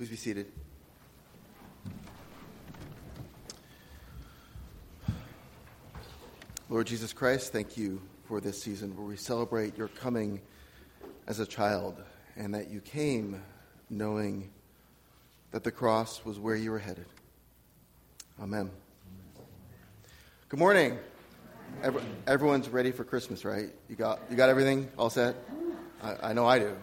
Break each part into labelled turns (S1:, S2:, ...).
S1: Please be seated. Lord Jesus Christ, thank you for this season where we celebrate your coming as a child and that you came knowing that the cross was where you were headed. Amen. Good morning. Every, everyone's ready for Christmas, right? You got, you got everything all set? I, I know I do.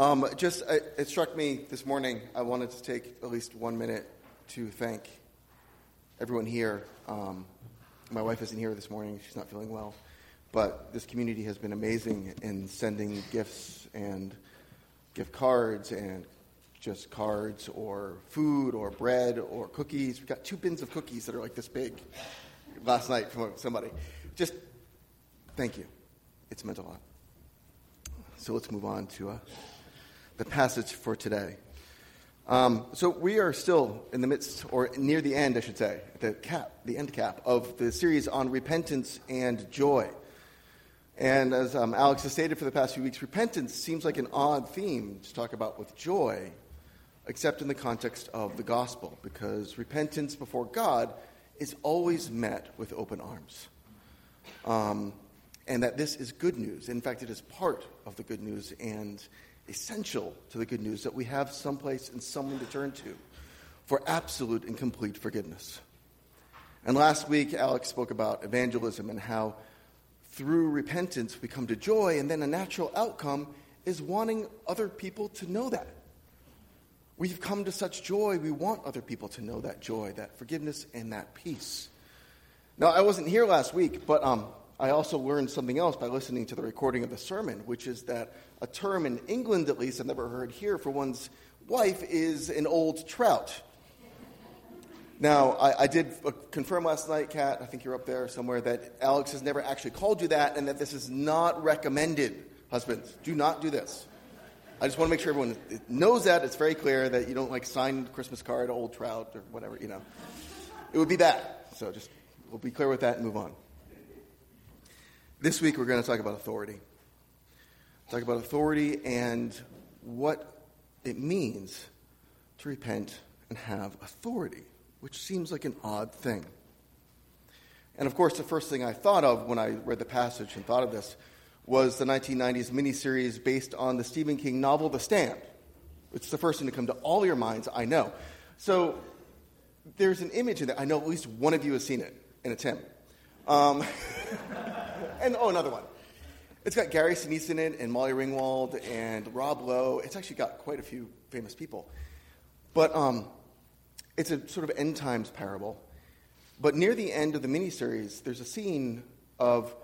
S1: Um, just, it, it struck me this morning, I wanted to take at least one minute to thank everyone here. Um, my wife isn't here this morning, she's not feeling well. But this community has been amazing in sending gifts and gift cards and just cards or food or bread or cookies. We got two bins of cookies that are like this big last night from somebody. Just thank you. It's meant a lot. So let's move on to uh, the passage for today. Um, so we are still in the midst, or near the end, I should say, the cap, the end cap of the series on repentance and joy. And as um, Alex has stated for the past few weeks, repentance seems like an odd theme to talk about with joy, except in the context of the gospel, because repentance before God is always met with open arms. Um, and that this is good news. In fact, it is part of the good news and essential to the good news that we have someplace and someone to turn to for absolute and complete forgiveness. And last week, Alex spoke about evangelism and how through repentance we come to joy, and then a natural outcome is wanting other people to know that. We've come to such joy, we want other people to know that joy, that forgiveness, and that peace. Now, I wasn't here last week, but um, I also learned something else by listening to the recording of the sermon, which is that a term in England, at least, I've never heard here for one's wife is an old trout. Now, I, I, did uh, confirm last night, Kat, I think you're up there somewhere, that Alex has never actually called you that and that this is not recommended. Husbands, do not do this. I just want to make sure everyone knows that. It's very clear that you don't like sign Christmas card, old trout, or whatever, you know. It would be bad. So just, we'll be clear with that and move on. This week we're going to talk about authority. Talk about authority and what it means to repent and have authority which seems like an odd thing. And of course, the first thing I thought of when I read the passage and thought of this was the 1990s miniseries based on the Stephen King novel The Stand. It's the first thing to come to all your minds, I know. So there's an image in that. I know at least one of you has seen it, and it's him. Um, and oh, another one. It's got Gary Sinise in it, and Molly Ringwald, and Rob Lowe. It's actually got quite a few famous people. But um, it's a sort of end times parable. But near the end of the miniseries, there's a scene of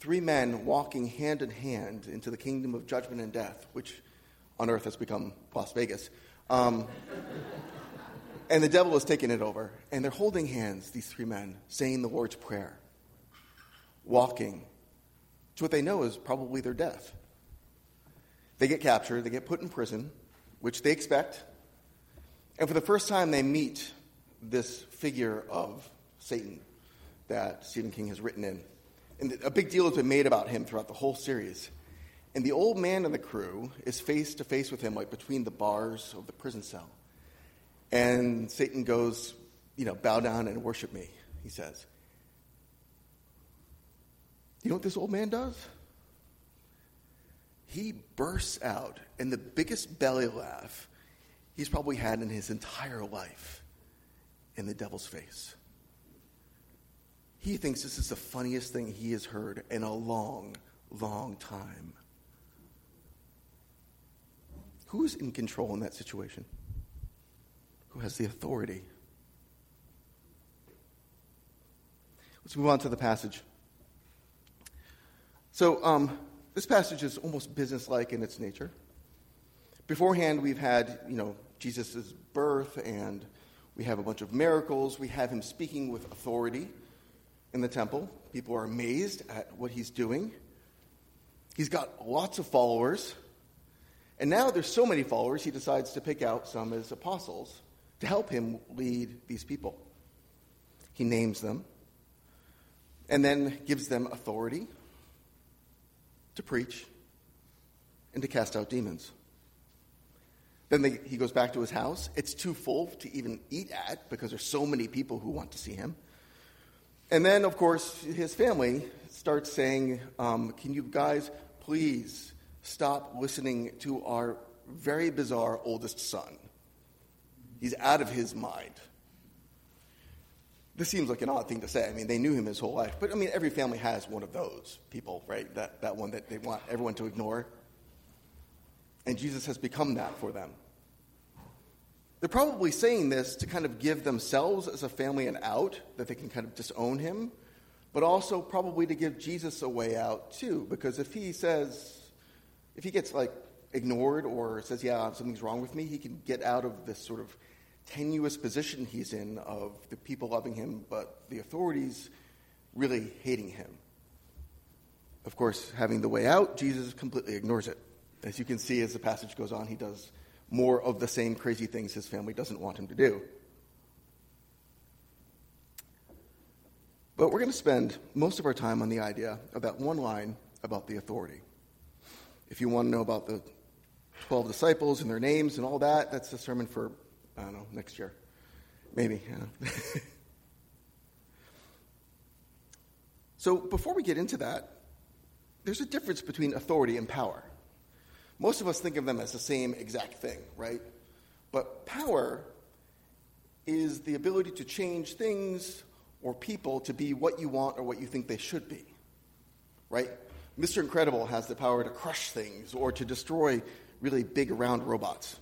S1: three men walking hand in hand into the kingdom of judgment and death, which on earth has become Las Vegas. Um, and the devil has taken it over. And they're holding hands, these three men, saying the Lord's Prayer, walking to what they know is probably their death. They get captured, they get put in prison, which they expect, and for the first time, they meet this figure of Satan that Stephen King has written in. And a big deal has been made about him throughout the whole series. And the old man in the crew is face to face with him, like between the bars of the prison cell. And Satan goes, you know, bow down and worship me, he says. You know what this old man does? He bursts out in the biggest belly laugh he's probably had in his entire life in the devil's face. He thinks this is the funniest thing he has heard in a long, long time. Who's in control in that situation? Who has the authority? Let's move on to the passage. So, um, this passage is almost businesslike in its nature. Beforehand, we've had, you know, Jesus' birth and we have a bunch of miracles. We have him speaking with authority in the temple. People are amazed at what he's doing. He's got lots of followers. And now there's so many followers, he decides to pick out some as apostles to help him lead these people. He names them and then gives them authority to preach and to cast out demons. Then they, he goes back to his house. It's too full to even eat at because there's so many people who want to see him. And then, of course, his family starts saying, um, Can you guys please stop listening to our very bizarre oldest son? He's out of his mind. This seems like an odd thing to say. I mean, they knew him his whole life. But I mean, every family has one of those people, right? That, that one that they want everyone to ignore. And Jesus has become that for them. They're probably saying this to kind of give themselves as a family an out, that they can kind of disown him, but also probably to give Jesus a way out too. Because if he says, if he gets like ignored or says, yeah, something's wrong with me, he can get out of this sort of tenuous position he's in of the people loving him, but the authorities really hating him. Of course, having the way out, Jesus completely ignores it. As you can see as the passage goes on, he does more of the same crazy things his family doesn't want him to do. But we're going to spend most of our time on the idea of that one line about the authority. If you want to know about the 12 disciples and their names and all that, that's a sermon for I don't know, next year. Maybe. So before we get into that, there's a difference between authority and power. Most of us think of them as the same exact thing, right? But power is the ability to change things or people to be what you want or what you think they should be, right? Mr. Incredible has the power to crush things or to destroy really big, round robots.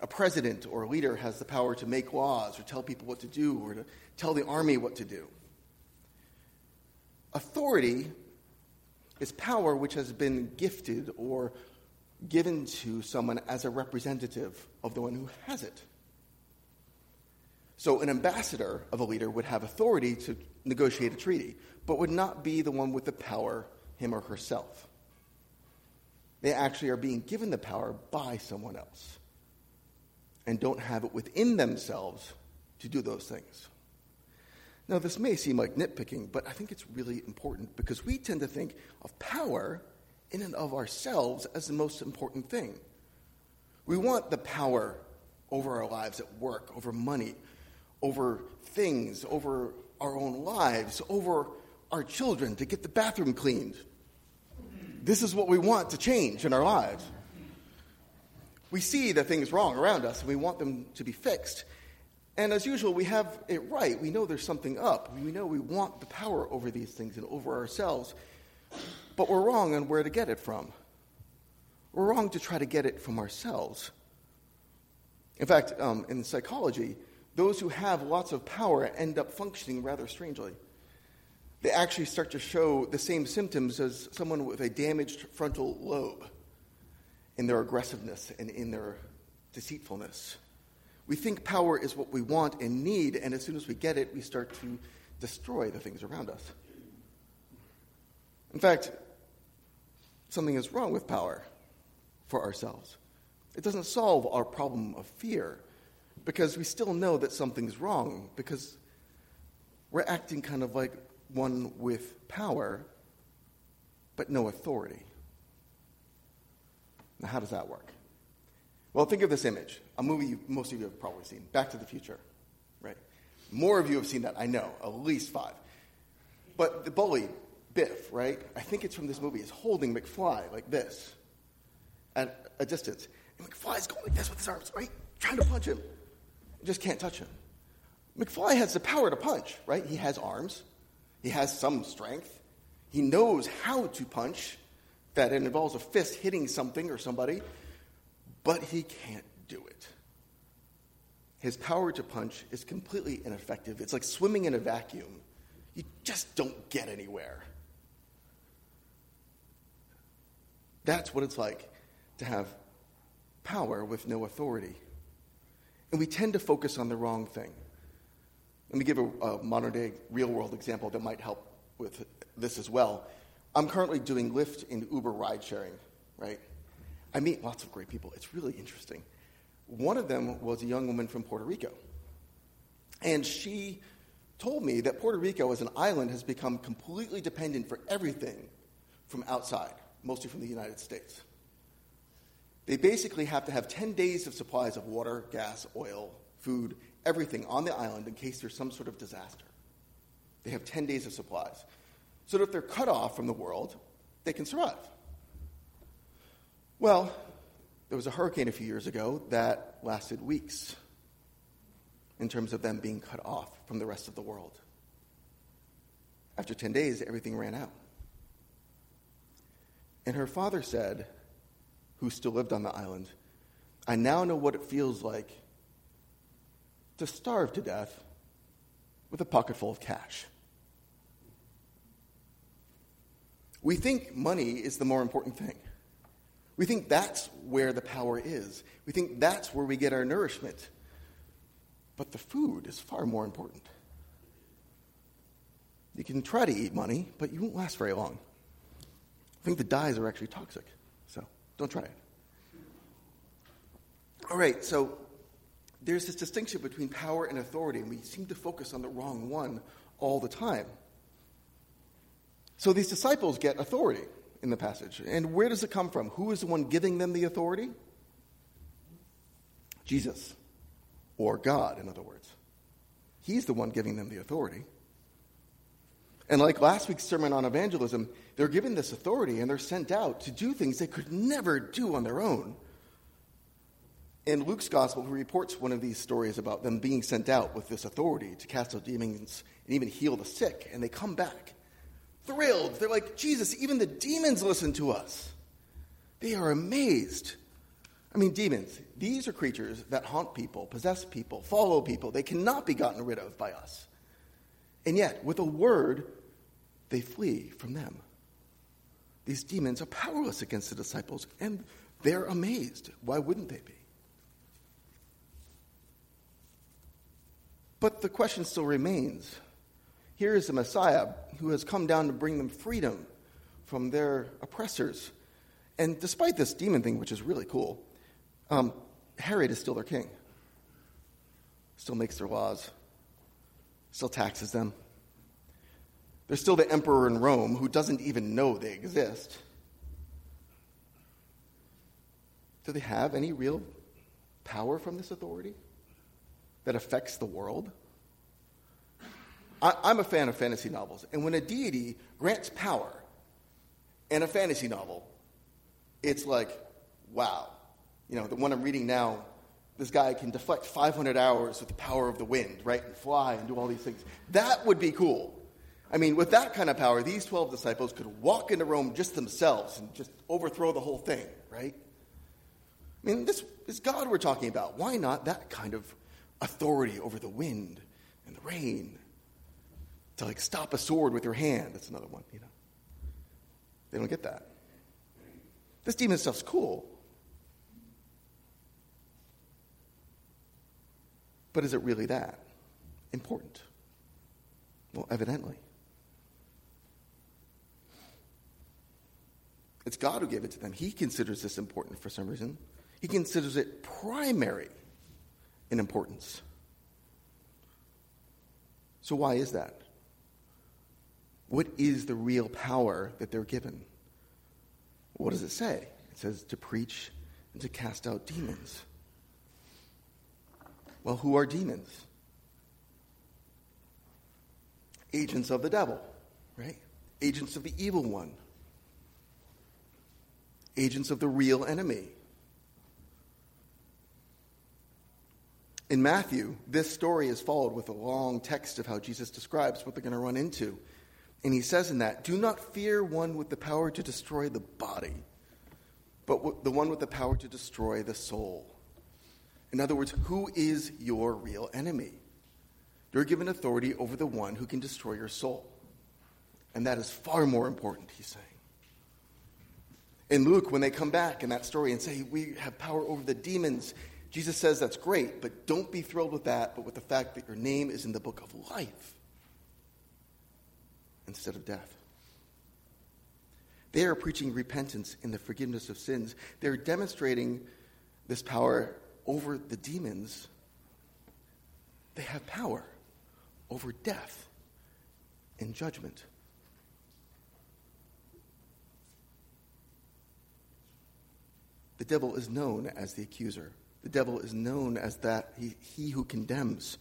S1: A president or a leader has the power to make laws or tell people what to do or to tell the army what to do. Authority is power which has been gifted or given to someone as a representative of the one who has it. So, an ambassador of a leader would have authority to negotiate a treaty, but would not be the one with the power, him or herself. They actually are being given the power by someone else and don't have it within themselves to do those things. Now, this may seem like nitpicking, but I think it's really important because we tend to think of power in and of ourselves as the most important thing. We want the power over our lives at work, over money, over things, over our own lives, over our children to get the bathroom cleaned. This is what we want to change in our lives we see the things wrong around us and we want them to be fixed. And as usual, we have it right. We know there's something up. We know we want the power over these things and over ourselves. But we're wrong on where to get it from. We're wrong to try to get it from ourselves. In fact, um, in psychology, those who have lots of power end up functioning rather strangely. They actually start to show the same symptoms as someone with a damaged frontal lobe in their aggressiveness and in their deceitfulness. We think power is what we want and need, and as soon as we get it, we start to destroy the things around us. In fact, something is wrong with power for ourselves. It doesn't solve our problem of fear because we still know that something's wrong because we're acting kind of like one with power but no authority. Now, how does that work? Well, think of this image a movie most of you have probably seen Back to the Future, right? More of you have seen that, I know, at least five. But the bully, Biff, right? I think it's from this movie, is holding McFly like this at a distance. And McFly's going like this with his arms, right? Trying to punch him. Just can't touch him. McFly has the power to punch, right? He has arms, he has some strength, he knows how to punch, that it involves a fist hitting something or somebody, but he can't do it. His power to punch is completely ineffective. It's like swimming in a vacuum. You just don't get anywhere. That's what it's like to have power with no authority. And we tend to focus on the wrong thing. Let me give a, a modern day real world example that might help with this as well. I'm currently doing Lyft and Uber ride sharing, right? I meet lots of great people. It's really interesting. One of them was a young woman from Puerto Rico. And she told me that Puerto Rico as an island has become completely dependent for everything from outside, mostly from the United States. They basically have to have 10 days of supplies of water, gas, oil, food, everything on the island in case there's some sort of disaster. They have 10 days of supplies. So that if they're cut off from the world, they can survive. Well, there was a hurricane a few years ago that lasted weeks in terms of them being cut off from the rest of the world. After 10 days, everything ran out. And her father said, who still lived on the island, I now know what it feels like to starve to death with a pocket full of cash. We think money is the more important thing. We think that's where the power is. We think that's where we get our nourishment. But the food is far more important. You can try to eat money, but you won't last very long. I think the dyes are actually toxic, so don't try it. All right, so there's this distinction between power and authority, and we seem to focus on the wrong one all the time. So these disciples get authority in the passage. And where does it come from? Who is the one giving them the authority? Jesus, or God, in other words. He's the one giving them the authority. And like last week's sermon on evangelism, they're given this authority and they're sent out to do things they could never do on their own. In Luke's gospel, he reports one of these stories about them being sent out with this authority to cast out demons and even heal the sick, and they come back thrilled. They're like, Jesus, even the demons listen to us. They are amazed. I mean, demons, these are creatures that haunt people, possess people, follow people. They cannot be gotten rid of by us. And yet, with a word, they flee from them. These demons are powerless against the disciples, and they're amazed. Why wouldn't they be? But the question still remains here is the Messiah who has come down to bring them freedom from their oppressors. And despite this demon thing, which is really cool, um, Herod is still their king, still makes their laws, still taxes them. There's still the emperor in Rome who doesn't even know they exist. Do they have any real power from this authority that affects the world? I, am a fan of fantasy novels, and when a deity grants power in a fantasy novel, it's like, wow. You know, the one I'm reading now, this guy can deflect 500 hours with the power of the wind, right, and fly and do all these things. That would be cool. I mean, with that kind of power, these 12 disciples could walk into Rome just themselves and just overthrow the whole thing, right? I mean, this is God we're talking about. Why not that kind of authority over the wind and the rain? To like stop a sword with your hand. That's another one, you know. They don't get that. This demon stuff's cool. But is it really that important? Well, evidently. It's God who gave it to them. He considers this important for some reason. He considers it primary in importance. So, why is that? What is the real power that they're given? What does it say? It says to preach and to cast out demons. Well, who are demons? Agents of the devil, right? Agents of the evil one. Agents of the real enemy. In Matthew, this story is followed with a long text of how Jesus describes what they're going to run into and he says in that, do not fear one with the power to destroy the body, but the one with the power to destroy the soul. In other words, who is your real enemy? You're given authority over the one who can destroy your soul. And that is far more important, he's saying. In Luke, when they come back in that story and say, We have power over the demons, Jesus says that's great, but don't be thrilled with that, but with the fact that your name is in the book of life instead of death. They are preaching repentance and the forgiveness of sins. They're demonstrating this power over the demons. They have power over death and judgment. The devil is known as the accuser. The devil is known as that he, he who condemns.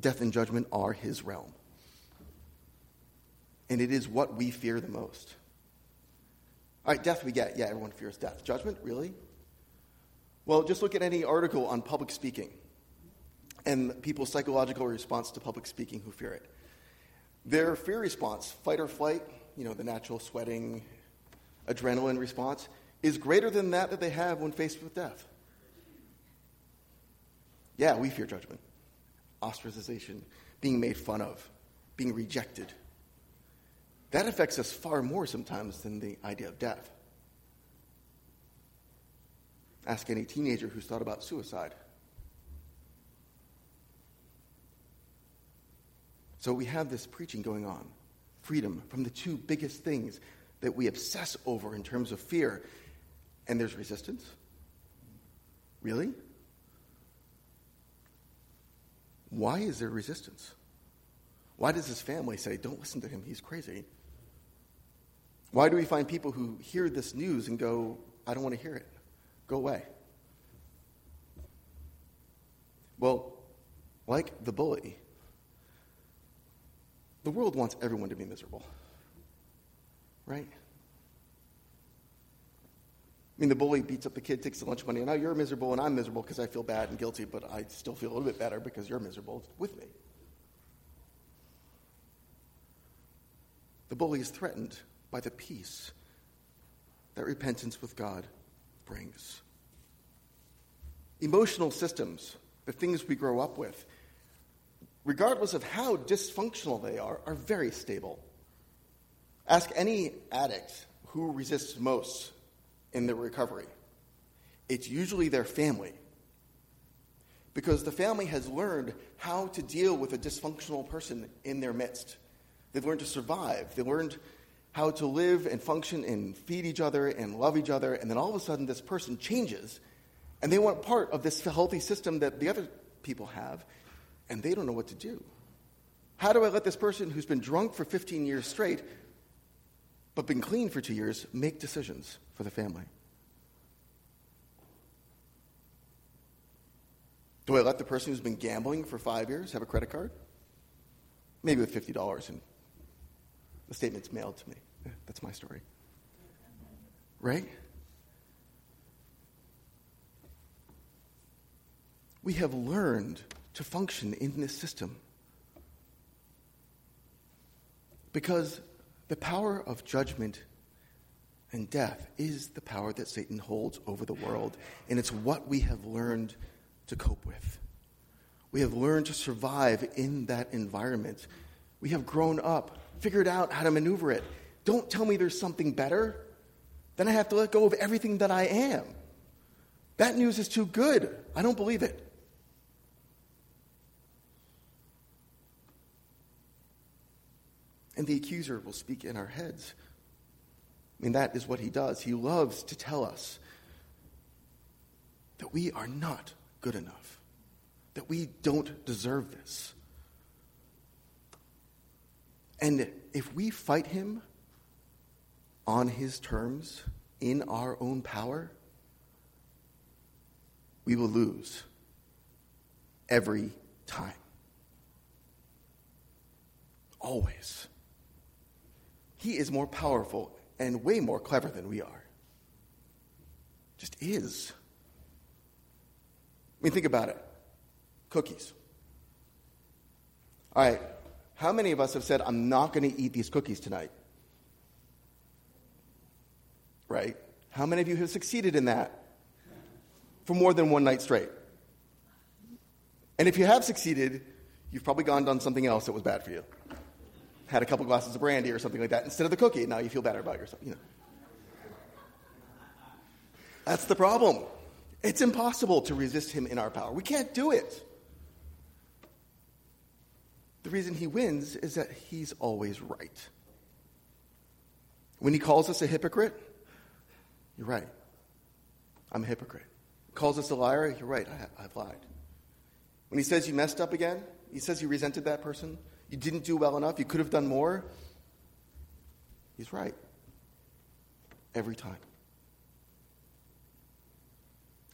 S1: Death and judgment are his realm. And it is what we fear the most. All right, death we get. Yeah, everyone fears death. Judgment, really? Well, just look at any article on public speaking and people's psychological response to public speaking who fear it. Their fear response, fight or flight, you know, the natural sweating, adrenaline response, is greater than that that they have when faced with death. Yeah, we fear judgment, ostracization, being made fun of, being rejected. That affects us far more sometimes than the idea of death. Ask any teenager who's thought about suicide. So we have this preaching going on freedom from the two biggest things that we obsess over in terms of fear. And there's resistance. Really? Why is there resistance? Why does his family say, don't listen to him, he's crazy? Why do we find people who hear this news and go, I don't want to hear it? Go away. Well, like the bully, the world wants everyone to be miserable. Right? I mean, the bully beats up the kid, takes the lunch money, oh, and now you're miserable and I'm miserable because I feel bad and guilty, but I still feel a little bit better because you're miserable with me. The bully is threatened by the peace that repentance with God brings. Emotional systems, the things we grow up with, regardless of how dysfunctional they are, are very stable. Ask any addict who resists most in their recovery. It's usually their family. Because the family has learned how to deal with a dysfunctional person in their midst. They've learned to survive. They learned how to live and function and feed each other and love each other. And then all of a sudden, this person changes and they want part of this healthy system that the other people have, and they don't know what to do. How do I let this person who's been drunk for 15 years straight, but been clean for two years, make decisions for the family? Do I let the person who's been gambling for five years have a credit card? Maybe with $50 and the statement's mailed to me. That's my story. Right? We have learned to function in this system because the power of judgment and death is the power that Satan holds over the world, and it's what we have learned to cope with. We have learned to survive in that environment. We have grown up, figured out how to maneuver it. Don't tell me there's something better. Then I have to let go of everything that I am. That news is too good. I don't believe it. And the accuser will speak in our heads. I mean, that is what he does. He loves to tell us that we are not good enough, that we don't deserve this. And if we fight him on his terms, in our own power, we will lose every time. Always. He is more powerful and way more clever than we are. Just is. I mean, think about it cookies. All right, how many of us have said, I'm not going to eat these cookies tonight? Right? How many of you have succeeded in that for more than one night straight? And if you have succeeded, you've probably gone done something else that was bad for you had a couple glasses of brandy or something like that instead of the cookie. Now you feel better about yourself. You know. That's the problem. It's impossible to resist him in our power. We can't do it. The reason he wins is that he's always right. When he calls us a hypocrite, you're right. I'm a hypocrite. He calls us a liar, you're right. I, I've lied. When he says you messed up again, he says you resented that person, you didn't do well enough, you could have done more. He's right. Every time.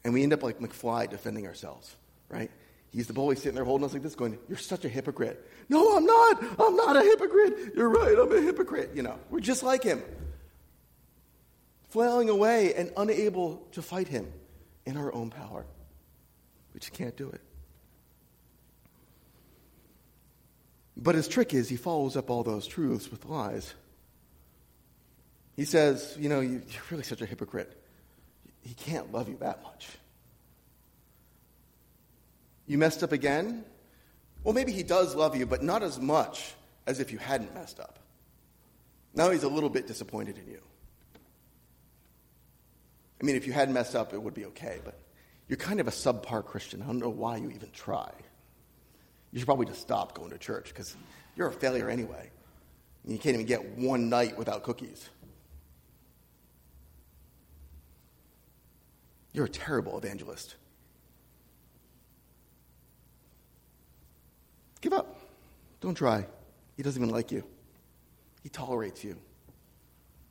S1: And we end up like McFly defending ourselves, right? He's the bully sitting there holding us like this, going, You're such a hypocrite. No, I'm not. I'm not a hypocrite. You're right. I'm a hypocrite. You know, we're just like him, flailing away and unable to fight him in our own power. We just can't do it. But his trick is he follows up all those truths with lies. He says, You know, you're really such a hypocrite. He can't love you that much. You messed up again? Well, maybe he does love you, but not as much as if you hadn't messed up. Now he's a little bit disappointed in you. I mean, if you hadn't messed up, it would be okay, but you're kind of a subpar Christian. I don't know why you even try. You should probably just stop going to church because you're a failure anyway. You can't even get one night without cookies. You're a terrible evangelist. Give up. Don't try. He doesn't even like you. He tolerates you.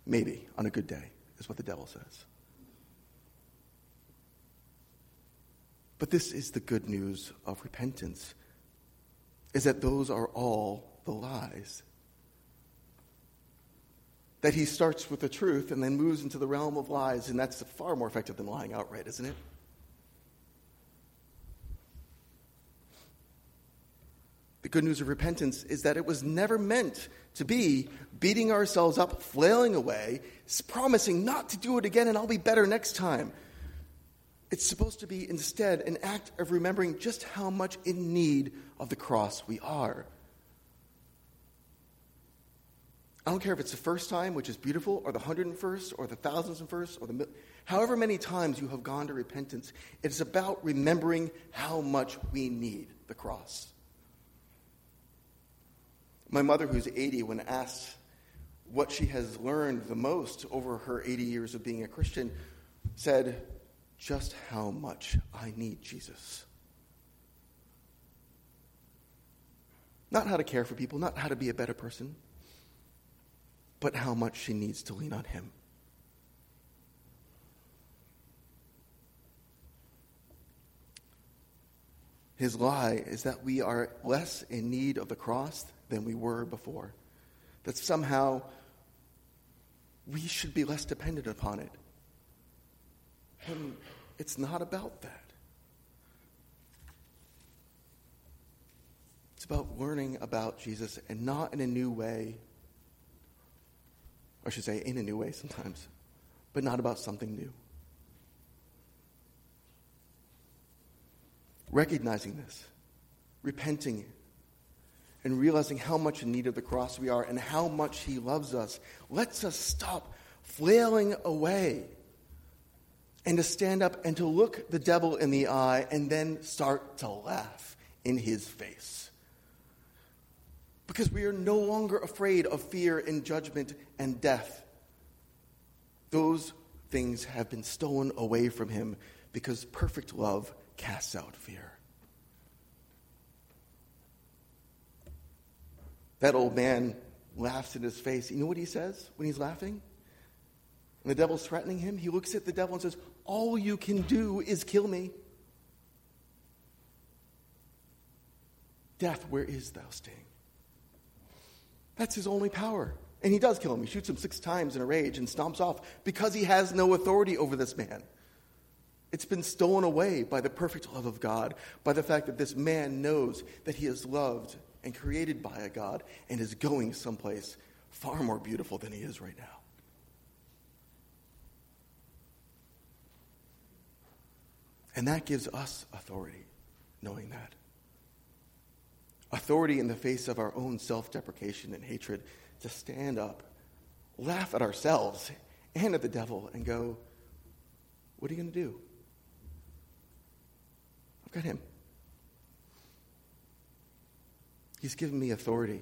S1: Maybe on a good day, is what the devil says. But this is the good news of repentance is that those are all the lies. That he starts with the truth and then moves into the realm of lies, and that's far more effective than lying outright, isn't it? Good news of repentance is that it was never meant to be beating ourselves up, flailing away, promising not to do it again and I'll be better next time. It's supposed to be instead an act of remembering just how much in need of the cross we are. I don't care if it's the first time, which is beautiful, or the hundred and first, or the thousands and first, or the however many times you have gone to repentance. It's about remembering how much we need the cross. My mother, who's 80, when asked what she has learned the most over her 80 years of being a Christian, said, just how much I need Jesus. Not how to care for people, not how to be a better person, but how much she needs to lean on Him. His lie is that we are less in need of the cross than we were before. That somehow we should be less dependent upon it. And it's not about that. It's about learning about Jesus and not in a new way. I should say, in a new way sometimes, but not about something new. Recognizing this, repenting, and realizing how much in need of the cross we are and how much He loves us lets us stop flailing away and to stand up and to look the devil in the eye and then start to laugh in his face. Because we are no longer afraid of fear and judgment and death. Those things have been stolen away from him because perfect love casts out fear. That old man laughs in his face. You know what he says when he's laughing? And the devil's threatening him. He looks at the devil and says, all you can do is kill me. Death, where is thou sting? That's his only power. And he does kill him. He shoots him six times in a rage and stomps off because he has no authority over this man. It's been stolen away by the perfect love of God, by the fact that this man knows that he is loved and created by a God and is going someplace far more beautiful than he is right now. And that gives us authority, knowing that. Authority in the face of our own self deprecation and hatred to stand up, laugh at ourselves and at the devil, and go, What are you going to do? I've him. He's given me authority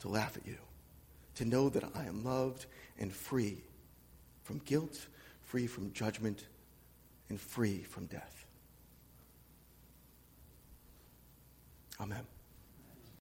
S1: to laugh at you, to know that I am loved and free from guilt, free from judgment, and free from death. Amen.